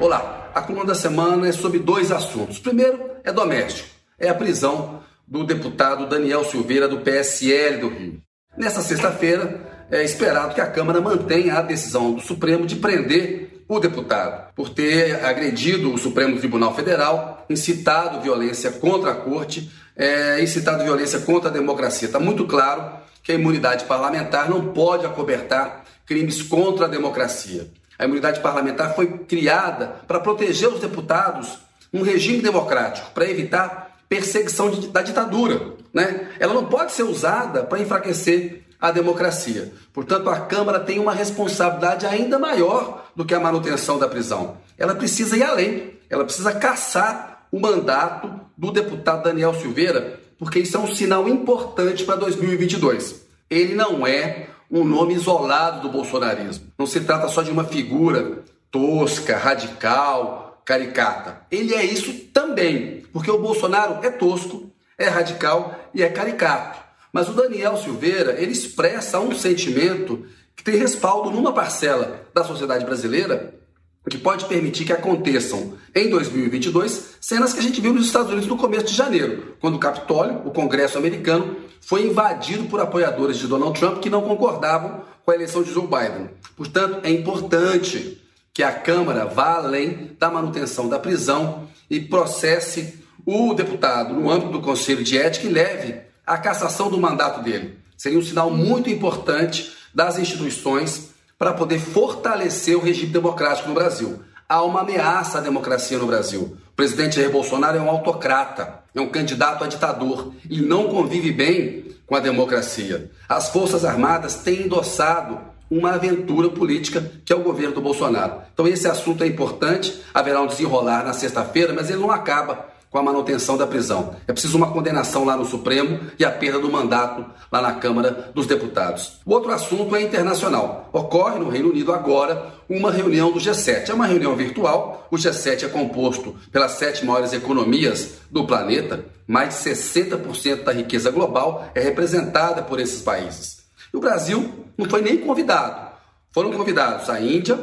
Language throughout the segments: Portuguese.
Olá, a coluna da semana é sobre dois assuntos. Primeiro é doméstico, é a prisão do deputado Daniel Silveira do PSL do Rio. Nesta sexta-feira é esperado que a Câmara mantenha a decisão do Supremo de prender o deputado por ter agredido o Supremo Tribunal Federal, incitado violência contra a corte, é, incitado violência contra a democracia. Está muito claro que a imunidade parlamentar não pode acobertar crimes contra a democracia. A imunidade parlamentar foi criada para proteger os deputados num regime democrático, para evitar perseguição de, da ditadura. Né? Ela não pode ser usada para enfraquecer a democracia. Portanto, a Câmara tem uma responsabilidade ainda maior do que a manutenção da prisão. Ela precisa ir além, ela precisa caçar o mandato do deputado Daniel Silveira, porque isso é um sinal importante para 2022. Ele não é um nome isolado do bolsonarismo. Não se trata só de uma figura tosca, radical, caricata. Ele é isso também, porque o Bolsonaro é tosco, é radical e é caricato. Mas o Daniel Silveira, ele expressa um sentimento que tem respaldo numa parcela da sociedade brasileira que pode permitir que aconteçam em 2022 cenas que a gente viu nos Estados Unidos no começo de janeiro, quando o Capitólio, o Congresso americano, foi invadido por apoiadores de Donald Trump que não concordavam com a eleição de Joe Biden. Portanto, é importante que a Câmara vá além da manutenção da prisão e processe o deputado no âmbito do Conselho de Ética e leve a cassação do mandato dele. Seria um sinal muito importante das instituições para poder fortalecer o regime democrático no Brasil. Há uma ameaça à democracia no Brasil. O presidente Jair Bolsonaro é um autocrata, é um candidato a ditador e não convive bem com a democracia. As Forças Armadas têm endossado uma aventura política que é o governo do Bolsonaro. Então esse assunto é importante, haverá um desenrolar na sexta-feira, mas ele não acaba com a manutenção da prisão. É preciso uma condenação lá no Supremo e a perda do mandato lá na Câmara dos Deputados. O outro assunto é internacional. Ocorre no Reino Unido agora uma reunião do G7. É uma reunião virtual. O G7 é composto pelas sete maiores economias do planeta. Mais de 60% da riqueza global é representada por esses países. E o Brasil não foi nem convidado. Foram convidados a Índia,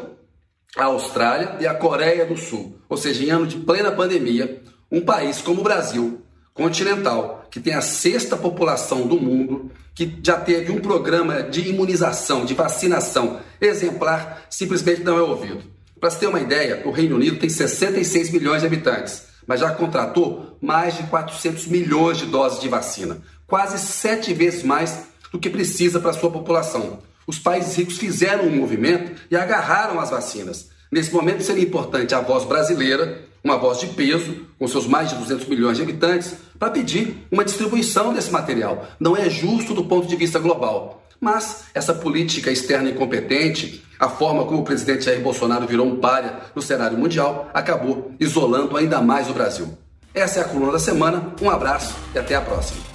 a Austrália e a Coreia do Sul. Ou seja, em ano de plena pandemia, um país como o Brasil, continental, que tem a sexta população do mundo, que já teve um programa de imunização, de vacinação exemplar, simplesmente não é ouvido. Para se ter uma ideia, o Reino Unido tem 66 milhões de habitantes, mas já contratou mais de 400 milhões de doses de vacina, quase sete vezes mais do que precisa para sua população. Os países ricos fizeram um movimento e agarraram as vacinas. Nesse momento seria importante a voz brasileira uma voz de peso, com seus mais de 200 milhões de habitantes, para pedir uma distribuição desse material. Não é justo do ponto de vista global. Mas essa política externa incompetente, a forma como o presidente Jair Bolsonaro virou um párea no cenário mundial, acabou isolando ainda mais o Brasil. Essa é a coluna da semana. Um abraço e até a próxima.